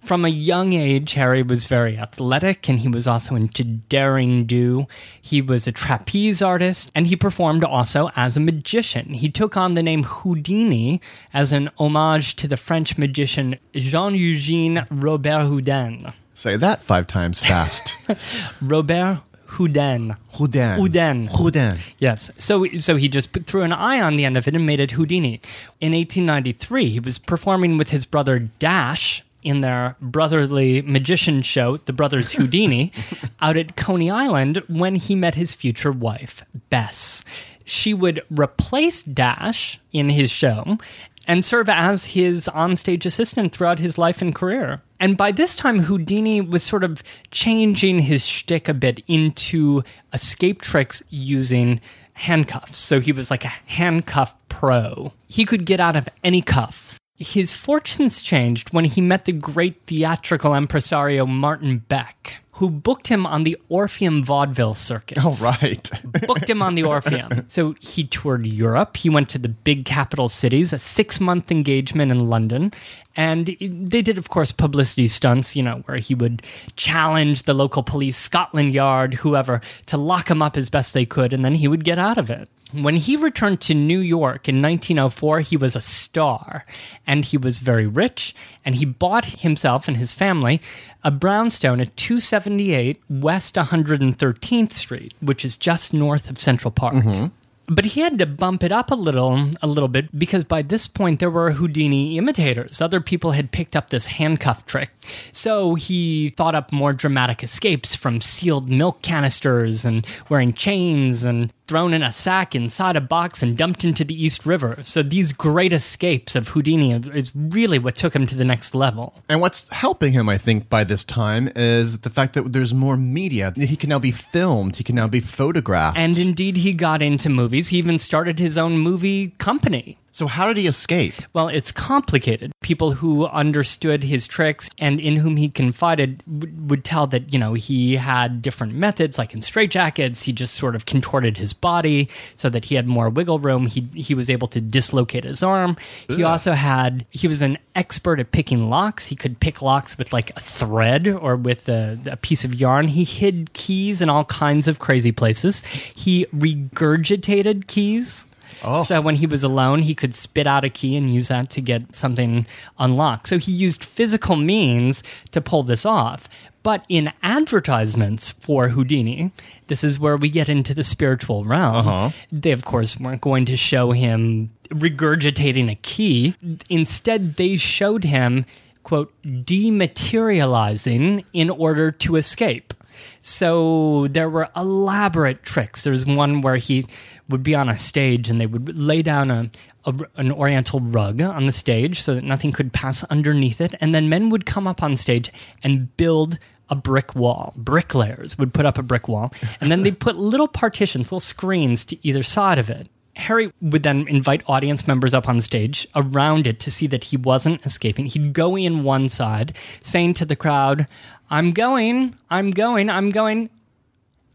From a young age, Harry was very athletic and he was also into daring do. He was a trapeze artist and he performed also as a magician. He took on the name Houdini as an homage to the French magician Jean Eugene Robert Houdin. Say that five times fast. Robert Houdin. Houdin. Houdin. Houdin. Yes. So so he just put, threw an eye on the end of it and made it Houdini. In 1893, he was performing with his brother Dash in their brotherly magician show, The Brothers Houdini, out at Coney Island when he met his future wife, Bess. She would replace Dash in his show and serve as his onstage assistant throughout his life and career. And by this time, Houdini was sort of changing his shtick a bit into escape tricks using handcuffs. So he was like a handcuff pro. He could get out of any cuff. His fortunes changed when he met the great theatrical impresario Martin Beck, who booked him on the Orpheum vaudeville circuit Oh, right. booked him on the Orpheum. So he toured Europe. He went to the big capital cities, a six month engagement in London. And they did, of course, publicity stunts, you know, where he would challenge the local police, Scotland Yard, whoever, to lock him up as best they could, and then he would get out of it. When he returned to New York in 1904, he was a star and he was very rich. And he bought himself and his family a brownstone at 278 West 113th Street, which is just north of Central Park. Mm-hmm. But he had to bump it up a little, a little bit, because by this point there were Houdini imitators. Other people had picked up this handcuff trick. So he thought up more dramatic escapes from sealed milk canisters and wearing chains and thrown in a sack inside a box and dumped into the East River. So these great escapes of Houdini is really what took him to the next level. And what's helping him, I think, by this time is the fact that there's more media. He can now be filmed, he can now be photographed. And indeed, he got into movies. He even started his own movie company. So how did he escape? Well, it's complicated. People who understood his tricks and in whom he confided w- would tell that, you know, he had different methods, like in straitjackets, he just sort of contorted his body so that he had more wiggle room. He, he was able to dislocate his arm. He also had, he was an expert at picking locks. He could pick locks with like a thread or with a, a piece of yarn. He hid keys in all kinds of crazy places. He regurgitated keys. Oh. So when he was alone, he could spit out a key and use that to get something unlocked. So he used physical means to pull this off. But in advertisements for Houdini, this is where we get into the spiritual realm. Uh-huh. They, of course, weren't going to show him regurgitating a key. Instead, they showed him, quote, dematerializing in order to escape. So there were elaborate tricks. There's one where he would be on a stage and they would lay down a, a an oriental rug on the stage so that nothing could pass underneath it, and then men would come up on stage and build a brick wall. Bricklayers would put up a brick wall, and then they'd put little partitions, little screens to either side of it. Harry would then invite audience members up on stage around it to see that he wasn't escaping. He'd go in one side, saying to the crowd, I'm going, I'm going, I'm going,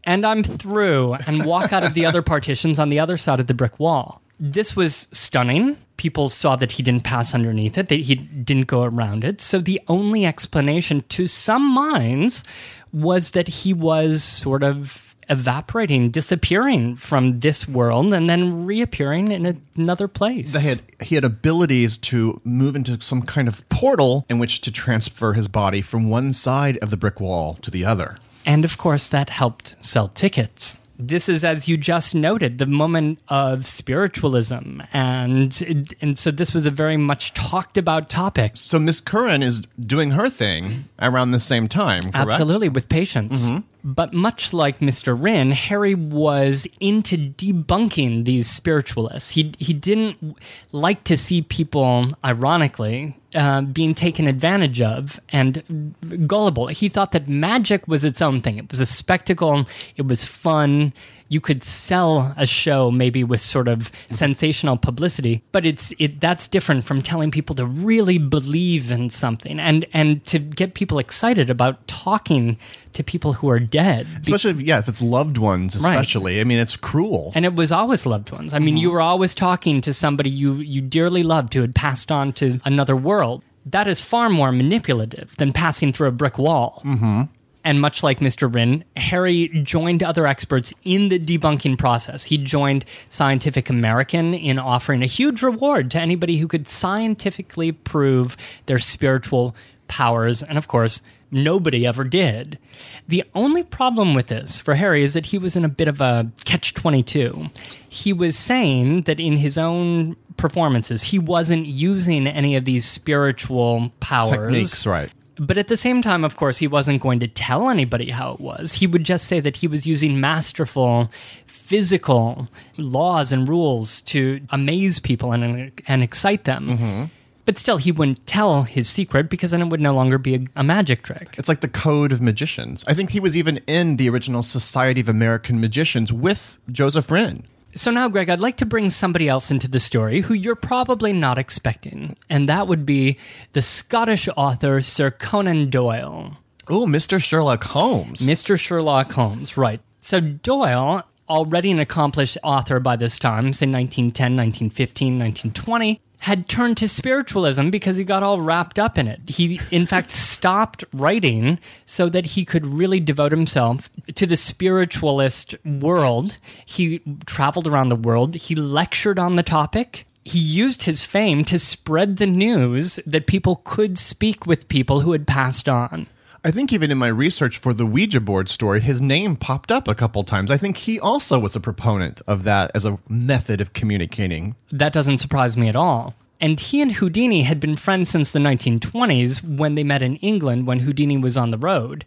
and I'm through, and walk out of the other partitions on the other side of the brick wall. This was stunning. People saw that he didn't pass underneath it, that he didn't go around it. So the only explanation to some minds was that he was sort of evaporating, disappearing from this world, and then reappearing in another place. He had, he had abilities to move into some kind of portal in which to transfer his body from one side of the brick wall to the other. And of course, that helped sell tickets. This is, as you just noted, the moment of spiritualism, and and so this was a very much talked about topic. So Miss Curran is doing her thing around the same time, correct? Absolutely, with patience. Mm-hmm. But much like Mr. Rinn, Harry was into debunking these spiritualists. He he didn't like to see people, ironically, uh, being taken advantage of and gullible. He thought that magic was its own thing. It was a spectacle. It was fun. You could sell a show maybe with sort of sensational publicity, but it's it that's different from telling people to really believe in something and and to get people excited about talking to people who are dead. Especially, if, yeah, if it's loved ones, especially. I mean, it's cruel. And it was always loved ones. I mean, you were always talking to somebody you you dearly loved who had passed on to another world. That is far more manipulative than passing through a brick wall. Mm-hmm. And much like Mr. Rinn, Harry joined other experts in the debunking process. He joined Scientific American in offering a huge reward to anybody who could scientifically prove their spiritual powers. And of course, nobody ever did. The only problem with this for Harry is that he was in a bit of a catch 22. He was saying that in his own performances, he wasn't using any of these spiritual powers. Techniques, right. But at the same time, of course, he wasn't going to tell anybody how it was. He would just say that he was using masterful physical laws and rules to amaze people and, and excite them. Mm-hmm. But still, he wouldn't tell his secret because then it would no longer be a, a magic trick. It's like the code of magicians. I think he was even in the original Society of American Magicians with Joseph Rinn. So now, Greg, I'd like to bring somebody else into the story who you're probably not expecting, and that would be the Scottish author Sir Conan Doyle. Oh, Mr. Sherlock Holmes. Mr. Sherlock Holmes, right. So Doyle, already an accomplished author by this time, say 1910, 1915, 1920, had turned to spiritualism because he got all wrapped up in it. He, in fact, stopped writing so that he could really devote himself to the spiritualist world. He traveled around the world, he lectured on the topic. He used his fame to spread the news that people could speak with people who had passed on. I think even in my research for the Ouija board story, his name popped up a couple times. I think he also was a proponent of that as a method of communicating. That doesn't surprise me at all. And he and Houdini had been friends since the 1920s when they met in England when Houdini was on the road.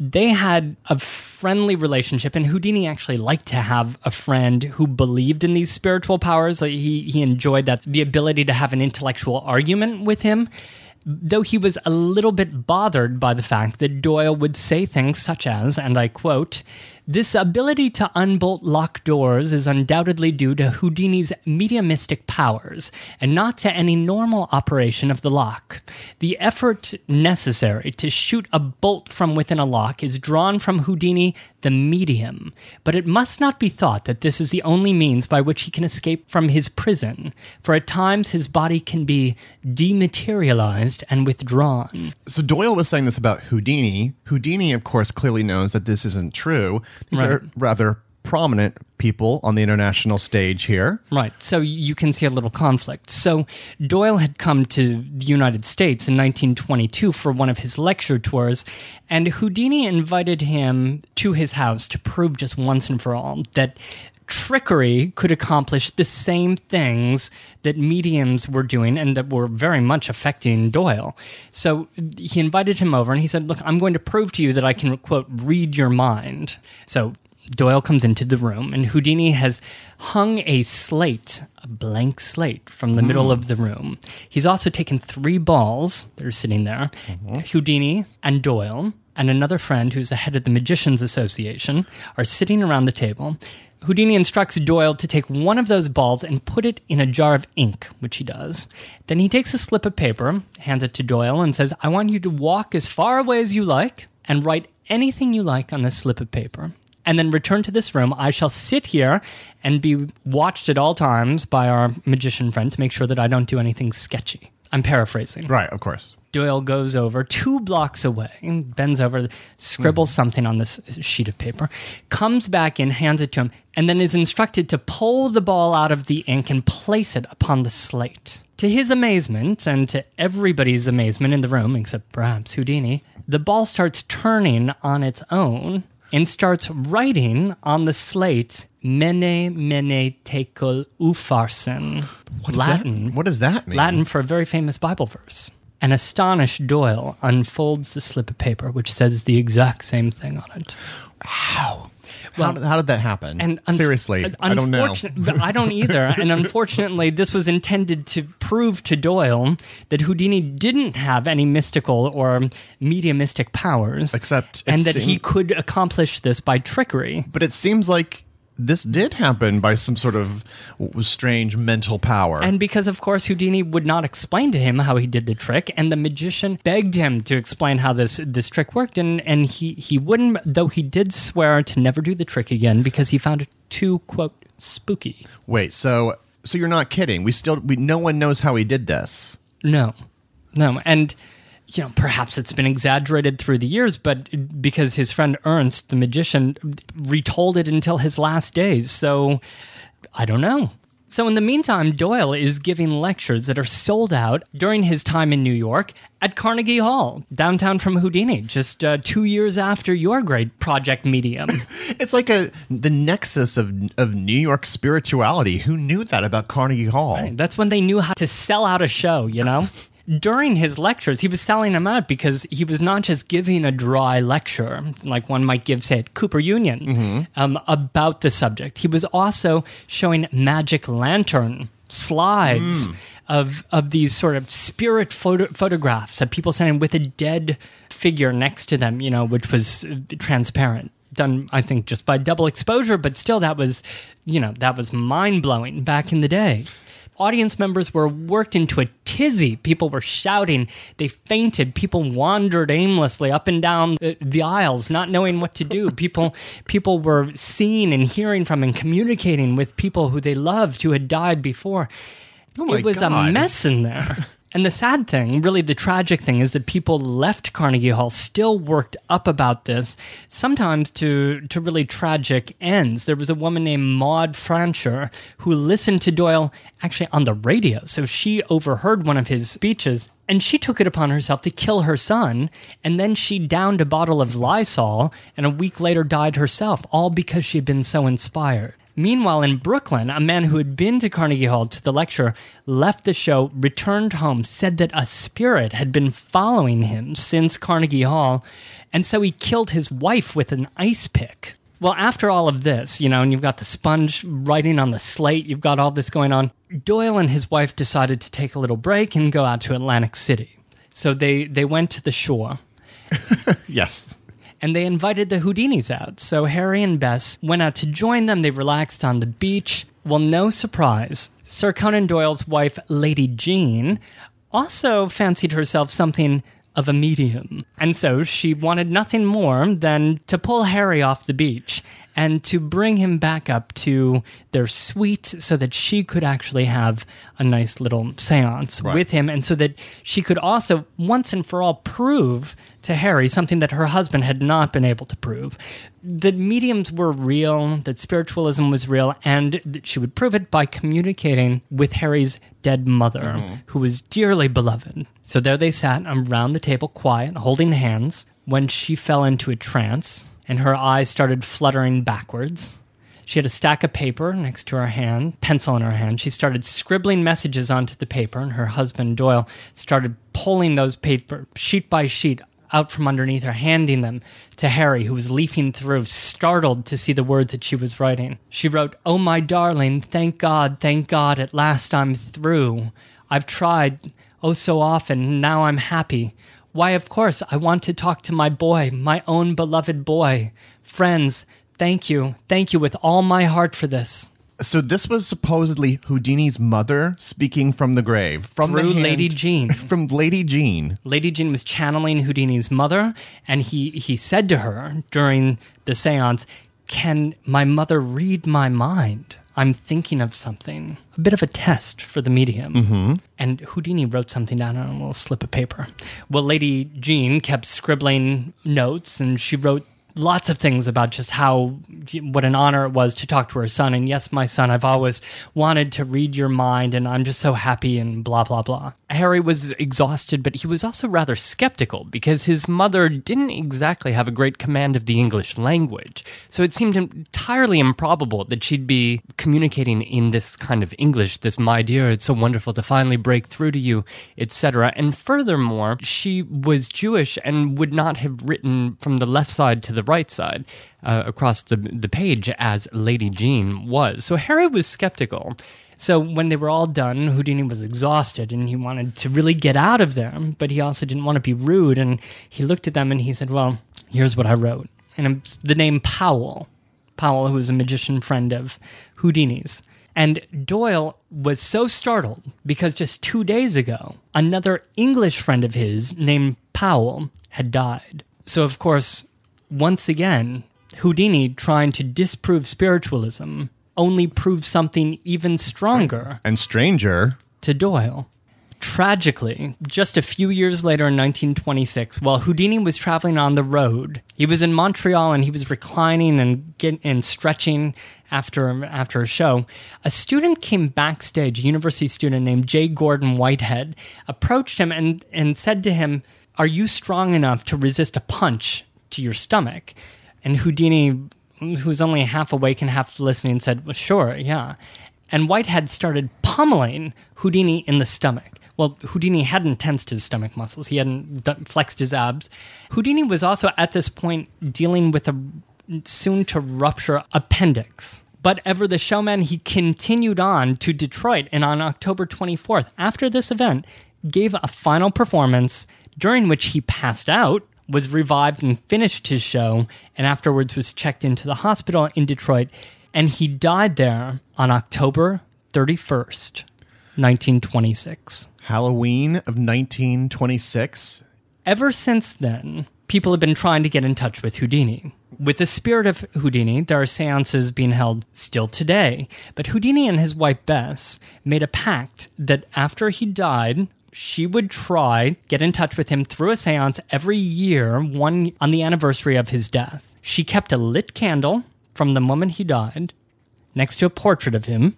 They had a friendly relationship, and Houdini actually liked to have a friend who believed in these spiritual powers. Like he, he enjoyed that the ability to have an intellectual argument with him though he was a little bit bothered by the fact that Doyle would say things such as, and I quote, This ability to unbolt locked doors is undoubtedly due to Houdini's mediumistic powers and not to any normal operation of the lock. The effort necessary to shoot a bolt from within a lock is drawn from Houdini, the medium, but it must not be thought that this is the only means by which he can escape from his prison, for at times his body can be dematerialized and withdrawn. So Doyle was saying this about Houdini. Houdini, of course, clearly knows that this isn't true. These Right. are rather prominent people on the international stage here. Right. So you can see a little conflict. So Doyle had come to the United States in 1922 for one of his lecture tours, and Houdini invited him to his house to prove just once and for all that trickery could accomplish the same things that mediums were doing and that were very much affecting Doyle. So he invited him over and he said, Look, I'm going to prove to you that I can, quote, read your mind. So Doyle comes into the room, and Houdini has hung a slate, a blank slate, from the middle of the room. He's also taken three balls that are sitting there mm-hmm. Houdini and Doyle, and another friend who's the head of the Magicians Association, are sitting around the table. Houdini instructs Doyle to take one of those balls and put it in a jar of ink, which he does. Then he takes a slip of paper, hands it to Doyle, and says, I want you to walk as far away as you like and write anything you like on this slip of paper and then return to this room. I shall sit here and be watched at all times by our magician friend to make sure that I don't do anything sketchy. I'm paraphrasing. Right, of course. Doyle goes over two blocks away and bends over, scribbles hmm. something on this sheet of paper, comes back in, hands it to him, and then is instructed to pull the ball out of the ink and place it upon the slate. To his amazement, and to everybody's amazement in the room, except perhaps Houdini, the ball starts turning on its own and starts writing on the slate Mene Mene Tekel Upharsin. What Latin. That? What does that mean? Latin for a very famous Bible verse. An astonished Doyle unfolds the slip of paper, which says the exact same thing on it. How? Well, how, did, how did that happen? And unf- Seriously, uh, I don't know. I don't either. and unfortunately, this was intended to prove to Doyle that Houdini didn't have any mystical or mediumistic powers, Except and that he could accomplish this by trickery. But it seems like this did happen by some sort of strange mental power. And because, of course, Houdini would not explain to him how he did the trick, and the magician begged him to explain how this this trick worked, and, and he, he wouldn't, though he did swear to never do the trick again because he found it too, quote, spooky. Wait, so so you're not kidding? We still we no one knows how he did this. No, no. And, you know, perhaps it's been exaggerated through the years, but because his friend Ernst, the magician, retold it until his last days. So I don't know. So, in the meantime, Doyle is giving lectures that are sold out during his time in New York at Carnegie Hall, downtown from Houdini, just uh, two years after your great project medium. It's like a the nexus of of New York spirituality. Who knew that about Carnegie Hall? That's when they knew how to sell out a show, you know? During his lectures, he was selling them out because he was not just giving a dry lecture, like one might give, say, at Cooper Union, um, about the subject. He was also showing magic lantern slides of of these sort of spirit photo- photographs of people standing with a dead figure next to them, you know, which was uh, transparent done i think just by double exposure but still that was you know that was mind-blowing back in the day audience members were worked into a tizzy. People were shouting. They fainted. People wandered aimlessly up and down the, aisles not knowing what to do. People people were seeing and hearing from and communicating with people who they loved who had died before. Oh it was a God. mess in there. And the sad thing, really the tragic thing, is that people left Carnegie Hall still worked up about this, sometimes to, to really tragic ends. There was a woman named Maud Francher who listened to Doyle actually on the radio. So she overheard one of his speeches and she took it upon herself to kill her son. And then she downed a bottle of Lysol and a week later died herself, all because she had been so inspired. Meanwhile, in Brooklyn, a man who had been to Carnegie Hall to the lecture left the show, returned home, said that a spirit had been following him since Carnegie Hall, and so he killed his wife with an ice pick. Well, after all of this, you know, and you've got the sponge writing on the slate, you've got all this going on, Doyle and his wife decided to take a little break and go out to Atlantic City. So they, they went to the shore. Yes. And they invited the Houdinis out. So Harry and Bess went out to join them. They relaxed on the beach. Well, no surprise. Sir Conan Doyle's wife, Lady Jean, also fancied herself something of a medium. And so she wanted nothing more than to pull Harry off the beach and to bring him back up to their suite so that she could actually have a nice little seance Right. with him and so that she could also once and for all prove to Harry something that her husband had not been able to prove that mediums were real, that spiritualism was real, and that she would prove it by communicating with Harry's dead mother, mm-hmm. who was dearly beloved. So there they sat around the table, quiet, holding hands, when she fell into a trance and her eyes started fluttering backwards. She had a stack of paper next to her hand, pencil in her hand. She started scribbling messages onto the paper, and her husband Doyle started pulling those paper sheet by sheet out from underneath her, handing them to Harry, who was leafing through, startled to see the words that she was writing. She wrote, Oh, my darling, thank God, thank God, at last I'm through. I've tried, oh, so often, now I'm happy. Why, of course, I want to talk to my boy, my own beloved boy. Friends, thank you, thank you with all my heart for this. So this was supposedly Houdini's mother speaking from the grave from Through hand- Lady Jean. from Lady Jean. Lady Jean was channeling Houdini's mother, and he, he said to her during the seance, Can my mother read my mind? I'm thinking of something. A bit of a test for the medium. Mm-hmm. And Houdini wrote something down on a little slip of paper. Well, Lady Jean kept scribbling notes, and she wrote lots of things about just how what an honor it was to talk to her son. And yes my son i've always wanted to read your mind and i'm just so happy and blah blah blah. Harry was exhausted but he was also rather skeptical because his mother didn't exactly have a great command of the english language. So it seemed entirely improbable that she'd be communicating in this kind of english this my dear it's so wonderful to finally break through to you etc and furthermore she was jewish and would not have written from the left side to the right side uh, across the, the page as Lady Jean was. So Harry was skeptical. So when they were all done, Houdini was exhausted and he wanted to really get out of there, but he also didn't want to be rude. And he looked at them and he said, Well, here's what I wrote. And the name Powell. Powell, who was a magician friend of Houdini's. And Doyle was so startled because just two days ago, another English friend of his named Powell had died. So, of course, once again, Houdini trying to disprove spiritualism only proved something even stronger And stranger, to Doyle. Tragically, just a few years later in 1926, while Houdini was traveling on the road, he was in Montreal and he was reclining and get, and stretching after after a show. A student came backstage, a university student named J. Gordon Whitehead, approached him and, and said to him, Are you strong enough to resist a punch to your stomach? And Houdini, who was only half awake and half listening, said, Well, sure, yeah. And Whitehead started pummeling Houdini in the stomach. Well, Houdini hadn't tensed his stomach muscles, he hadn't flexed his abs. Houdini was also at this point dealing with a soon to rupture appendix. But ever the showman, he continued on to Detroit and on October 24th, after this event, gave a final performance during which he passed out, was revived and finished his show, and afterwards was checked into the hospital in Detroit. And he died there on October 31st, 1926. Halloween of 1926. Ever since then, people have been trying to get in touch with Houdini. With the spirit of Houdini, there are seances being held still today. But Houdini and his wife Bess made a pact that after he died, she would try get in touch with him through a seance every year, one on the anniversary of his death. She kept a lit candle from the moment he died next to a portrait of him.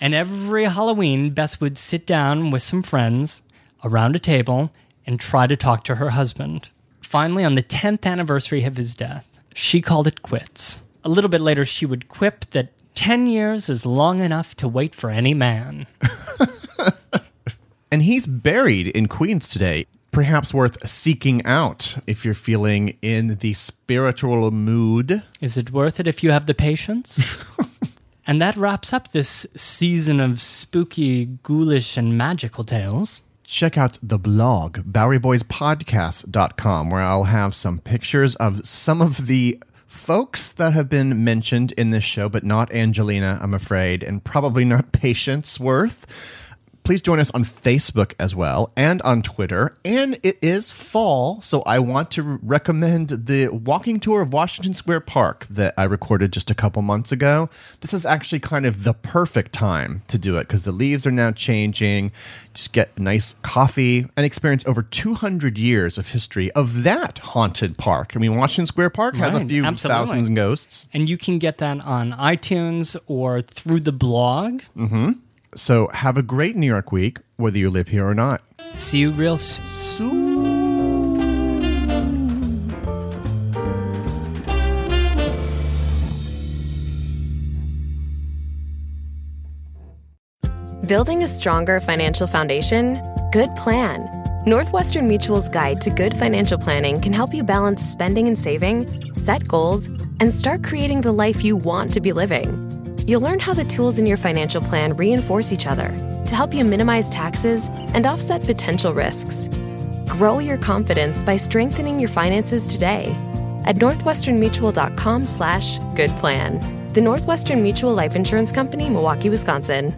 And every Halloween, Bess would sit down with some friends around a table and try to talk to her husband. Finally, on the 10th anniversary of his death, she called it quits. A little bit later, she would quip that 10 years is long enough to wait for any man. And he's buried in Queens today. Perhaps worth seeking out if you're feeling in the spiritual mood. Is it worth it if you have the patience? and that wraps up this season of spooky, ghoulish, and magical tales. check out the blog, BoweryBoysPodcast.com, where I'll have some pictures of some of the folks that have been mentioned in this show, but not Angelina, I'm afraid, and probably not Patience Worth please join us on Facebook as well and on Twitter. And it is fall, so I want to recommend the walking tour of Washington Square Park that I recorded just a couple months ago. This is actually kind of the perfect time to do it because the leaves are now changing. Just get nice coffee and experience over 200 years of history of that haunted park. I mean, Washington Square Park has Right, a few absolutely. thousands of ghosts. And you can get that on iTunes or through the blog. Mm-hmm. So have a great New York week, whether you live here or not. See you real soon. Building a stronger financial foundation? Good plan. Northwestern Mutual's guide to good financial planning can help you balance spending and saving, set goals, and start creating the life you want to be living. You'll learn how the tools in your financial plan reinforce each other to help you minimize taxes and offset potential risks. Grow your confidence by strengthening your finances today at northwesternmutual.com slash. The Northwestern Mutual Life Insurance Company, Milwaukee, Wisconsin.